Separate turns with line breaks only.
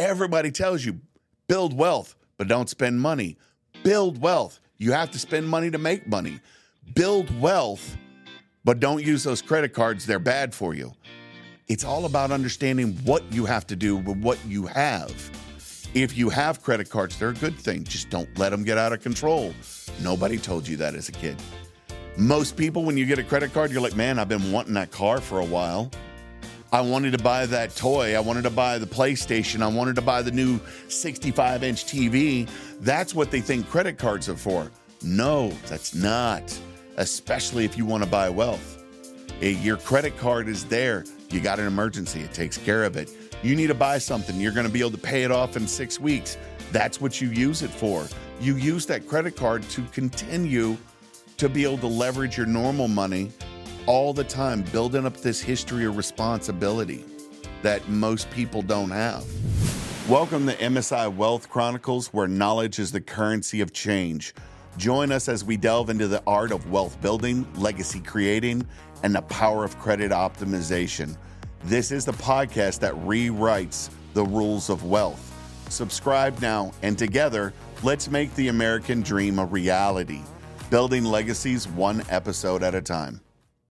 Everybody tells you build wealth, but don't spend money. Build wealth. You have to spend money to make money. Build wealth, but don't use those credit cards. They're bad for you. It's all about understanding what you have to do with what you have. If you have credit cards, they're a good thing. Just don't let them get out of control. Nobody told you that as a kid. Most people, when you get a credit card, you're like, man, I've been wanting that car for a while. I wanted to buy that toy. I wanted to buy the PlayStation. I wanted to buy the new 65 inch TV. That's what they think credit cards are for. No, that's not, especially if you want to buy wealth. Your credit card is there. You got an emergency, it takes care of it. You need to buy something, you're going to be able to pay it off in six weeks. That's what you use it for. You use that credit card to continue to be able to leverage your normal money all the time, building up this history of responsibility that most people don't have. Welcome to MSI Wealth Chronicles, where knowledge is the currency of change. Join us as we delve into the art of wealth building, legacy creating, and the power of credit optimization. This is the podcast that rewrites the rules of wealth. Subscribe now, and together, let's make the American dream a reality, building legacies one episode at a time.